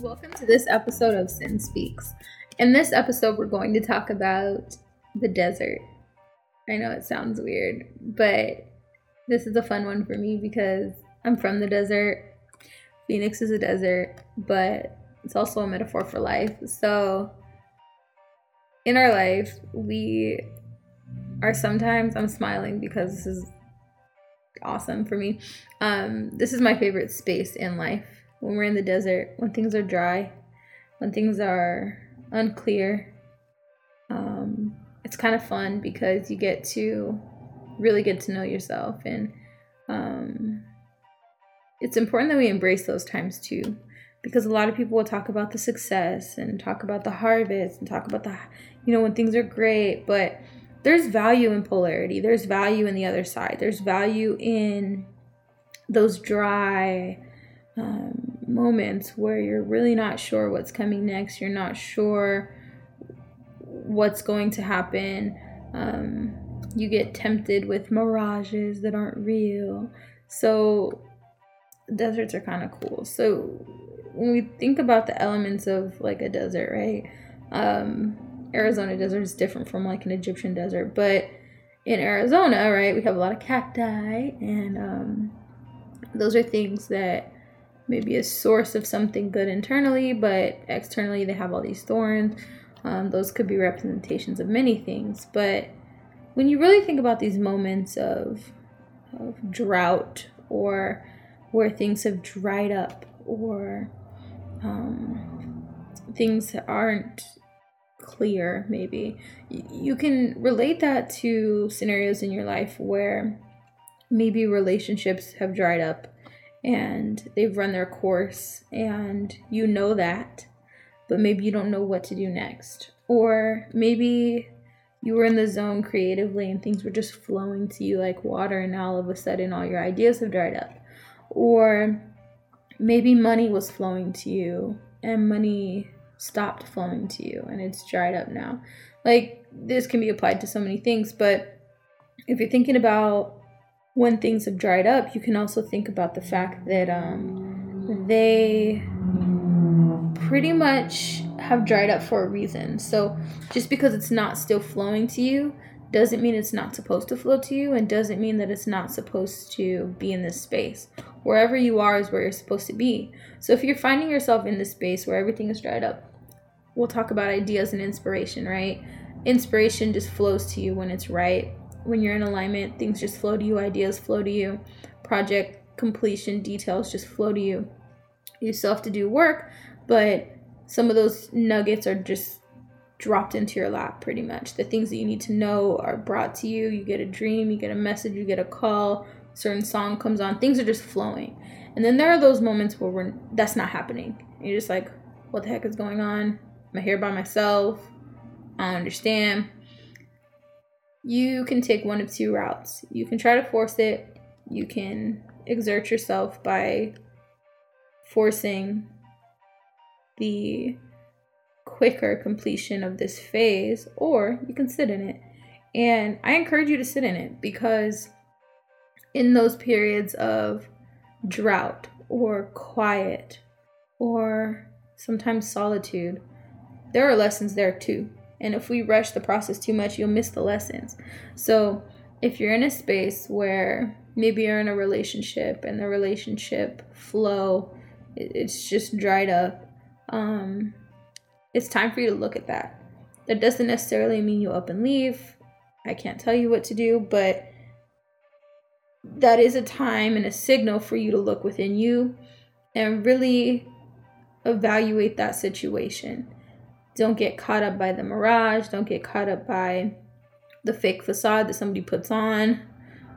Welcome to this episode of Sin Speaks. In this episode, we're going to talk about the desert. I know it sounds weird, but this is a fun one for me because I'm from the desert. Phoenix is a desert, but it's also a metaphor for life. So, in our life, we are sometimes, I'm smiling because this is awesome for me. Um, this is my favorite space in life when we're in the desert, when things are dry, when things are unclear. Um, it's kind of fun because you get to really get to know yourself and um, it's important that we embrace those times too because a lot of people will talk about the success and talk about the harvest and talk about the you know when things are great but there's value in polarity there's value in the other side there's value in those dry um, moments where you're really not sure what's coming next, you're not sure what's going to happen. Um, you get tempted with mirages that aren't real. So, deserts are kind of cool. So, when we think about the elements of like a desert, right? Um, Arizona desert is different from like an Egyptian desert, but in Arizona, right, we have a lot of cacti, and um, those are things that maybe a source of something good internally, but externally they have all these thorns. Um, those could be representations of many things. But when you really think about these moments of, of drought or where things have dried up or um, things aren't clear, maybe, you can relate that to scenarios in your life where maybe relationships have dried up and they've run their course and you know that, but maybe you don't know what to do next. Or maybe you were in the zone creatively and things were just flowing to you like water and now all of a sudden all your ideas have dried up. Or maybe money was flowing to you and money stopped flowing to you and it's dried up now. Like this can be applied to so many things, but if you're thinking about when things have dried up, you can also think about the fact that um, they pretty much have dried up for a reason. So just because it's not still flowing to you doesn't mean it's not supposed to flow to you and doesn't mean that it's not supposed to be in this space. Wherever you are is where you're supposed to be. So if you're finding yourself in this space where everything is dried up, we'll talk about ideas and inspiration, right? Inspiration just flows to you when it's right when you're in alignment, things just flow to you, ideas flow to you, project completion details just flow to you. You still have to do work, but some of those nuggets are just dropped into your lap pretty much. The things that you need to know are brought to you. You get a dream, you get a message, you get a call, certain song comes on, things are just flowing. And then there are those moments where we're, that's not happening. You're just like, what the heck is going on? I'm I here by myself? I don't understand you can take one of two routes. You can try to force it, you can exert yourself by forcing the quicker completion of this phase, or you can sit in it. And I encourage you to sit in it because in those periods of drought or quiet or sometimes solitude, there are lessons there too. And if we rush the process too much, you'll miss the lessons. So, if you're in a space where maybe you're in a relationship and the relationship flow it's just dried up, um, it's time for you to look at that. That doesn't necessarily mean you up and leave. I can't tell you what to do, but that is a time and a signal for you to look within you and really evaluate that situation don't get caught up by the mirage. Don't get caught up by the fake facade that somebody puts on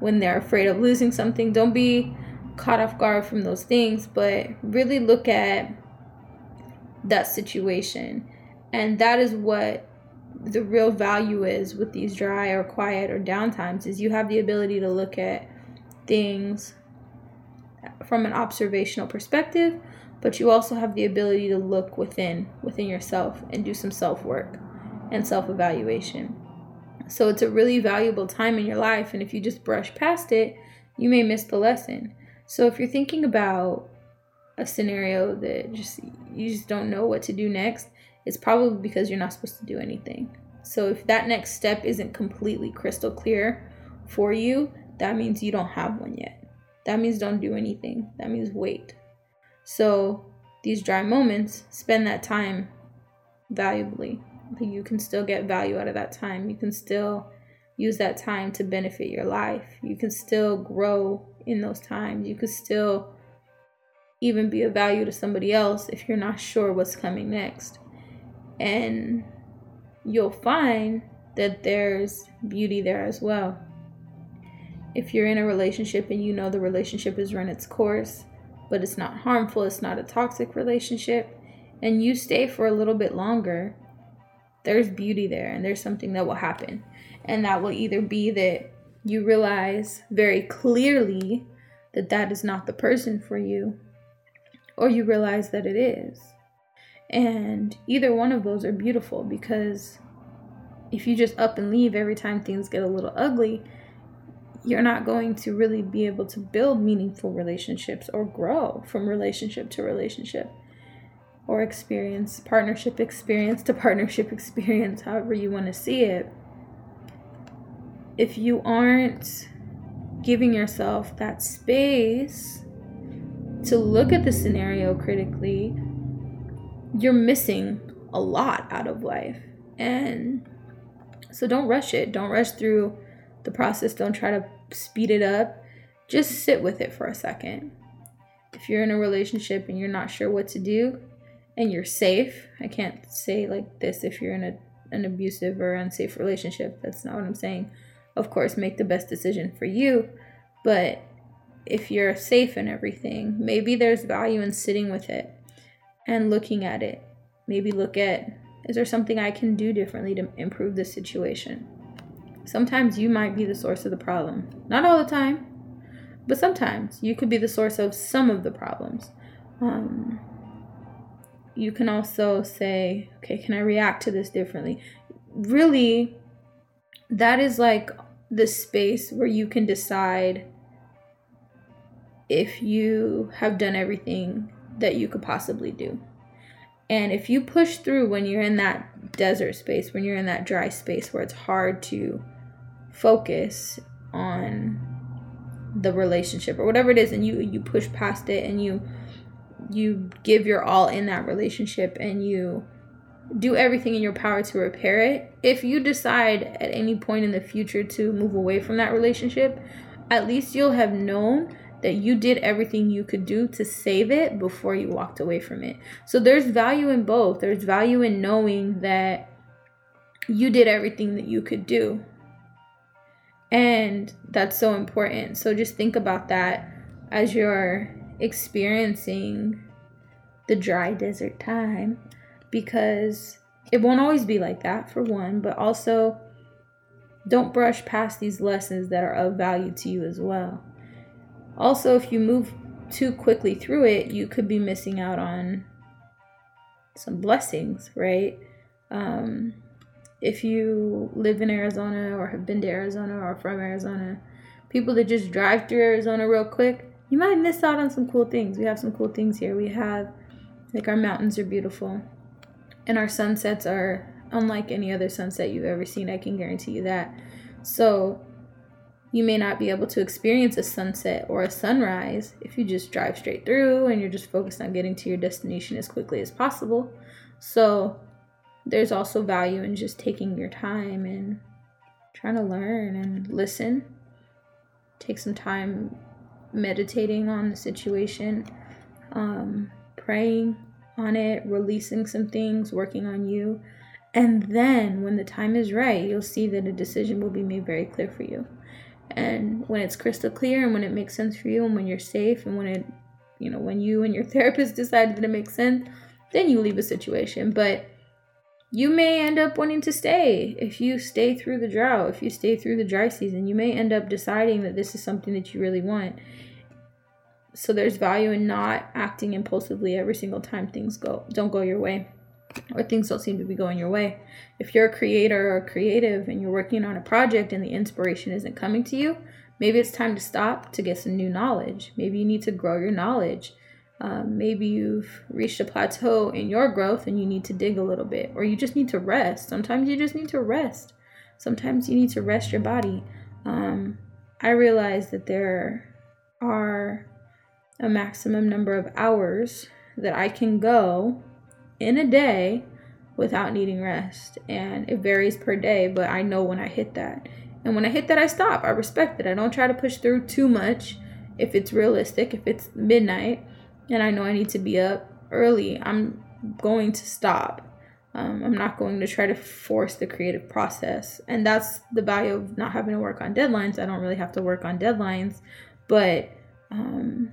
when they're afraid of losing something. Don't be caught off guard from those things, but really look at that situation. And that is what the real value is with these dry or quiet or downtimes is you have the ability to look at things from an observational perspective but you also have the ability to look within within yourself and do some self-work and self-evaluation so it's a really valuable time in your life and if you just brush past it you may miss the lesson so if you're thinking about a scenario that just you just don't know what to do next, it's probably because you're not supposed to do anything. So if that next step isn't completely crystal clear for you, that means you don't have one yet. That means don't do anything. That means wait. So these dry moments, spend that time valuably. You can still get value out of that time. You can still use that time to benefit your life. You can still grow in those times. You can still even be of value to somebody else if you're not sure what's coming next. And you'll find that there's beauty there as well. If you're in a relationship and you know the relationship has run its course, but it's not harmful, it's not a toxic relationship, and you stay for a little bit longer, there's beauty there and there's something that will happen. And that will either be that you realize very clearly that that is not the person for you, or you realize that it is. And either one of those are beautiful because if you just up and leave every time things get a little ugly, you're not going to really be able to build meaningful relationships or grow from relationship to relationship or experience, partnership experience to partnership experience, however you want to see it if you aren't giving yourself that space to look at the scenario critically, you're missing a lot out of life. And so don't rush it. Don't rush through the process. Don't try to speed it up. Just sit with it for a second. If you're in a relationship and you're not sure what to do and you're safe, I can't say like this if you're in a, an abusive or unsafe relationship. That's not what I'm saying of course, make the best decision for you. But if you're safe and everything, maybe there's value in sitting with it and looking at it. Maybe look at is there something I can do differently to improve the situation? Sometimes you might be the source of the problem. Not all the time, but sometimes you could be the source of some of the problems. Um, you can also say, okay, can I react to this differently? Really, that is like the space where you can decide if you have done everything that you could possibly do. And if you push through when you're in that desert space, when you're in that dry space where it's hard to focus on the relationship or whatever it is and you you push past it and you you give your all in that relationship and you do everything in your power to repair it. If you decide at any point in the future to move away from that relationship, at least you'll have known that you did everything you could do to save it before you walked away from it. So there's value in both. There's value in knowing that you did everything that you could do. And that's so important. So just think about that as you're experiencing the dry desert time because it won't always be like that, for one, but also don't brush past these lessons that are of value to you as well. Also, if you move too quickly through it, you could be missing out on some blessings, right? Um, if you live in Arizona or have been to Arizona or from Arizona, people that just drive through Arizona real quick, you might miss out on some cool things. We have some cool things here. We have, like, our mountains are beautiful and our sunsets are unlike any other sunset you've ever seen. I can guarantee you that. So, you may not be able to experience a sunset or a sunrise if you just drive straight through and you're just focused on getting to your destination as quickly as possible. So, there's also value in just taking your time and trying to learn and listen. Take some time meditating on the situation, um, praying, on it, releasing some things, working on you. And then when the time is right, you'll see that a decision will be made very clear for you. And when it's crystal clear and when it makes sense for you and when you're safe and when it, you know, when you and your therapist decide that it makes sense, then you leave a situation. But you may end up wanting to stay if you stay through the drought, if you stay through the dry season. You may end up deciding that this is something that you really want so there's value in not acting impulsively every single time things go don't go your way or things don't seem to be going your way. If you're a creator or creative and you're working on a project and the inspiration isn't coming to you, maybe it's time to stop to get some new knowledge. Maybe you need to grow your knowledge. Um, maybe you've reached a plateau in your growth and you need to dig a little bit, or you just need to rest. Sometimes you just need to rest. Sometimes you need to rest your body. Um, I realize that there are a maximum number of hours that I can go in a day without needing rest. And it varies per day, but I know when I hit that. And when I hit that, I stop. I respect it. I don't try to push through too much if it's realistic, if it's midnight and I know I need to be up early, I'm going to stop. Um, I'm not going to try to force the creative process. And that's the value of not having to work on deadlines. I don't really have to work on deadlines, but um,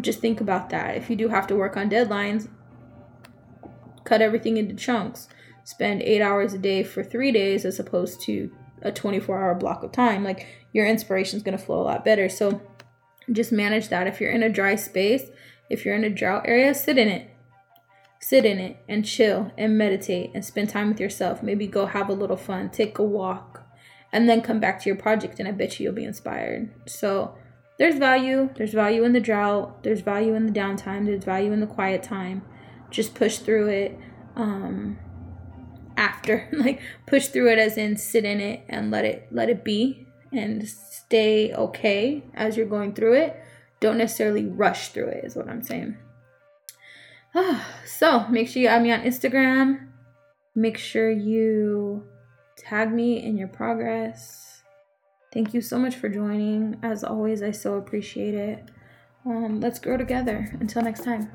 just think about that. If you do have to work on deadlines, cut everything into chunks. Spend eight hours a day for three days as opposed to a 24 hour block of time. Like your inspiration is going to flow a lot better. So just manage that. If you're in a dry space, if you're in a drought area, sit in it. Sit in it and chill and meditate and spend time with yourself. Maybe go have a little fun, take a walk, and then come back to your project. And I bet you you'll be inspired. So, there's value. There's value in the drought. There's value in the downtime. There's value in the quiet time. Just push through it. Um, after, like, push through it as in sit in it and let it let it be and stay okay as you're going through it. Don't necessarily rush through it, is what I'm saying. so make sure you add me on Instagram. Make sure you tag me in your progress. Thank you so much for joining. As always, I so appreciate it. Um, let's grow together. Until next time.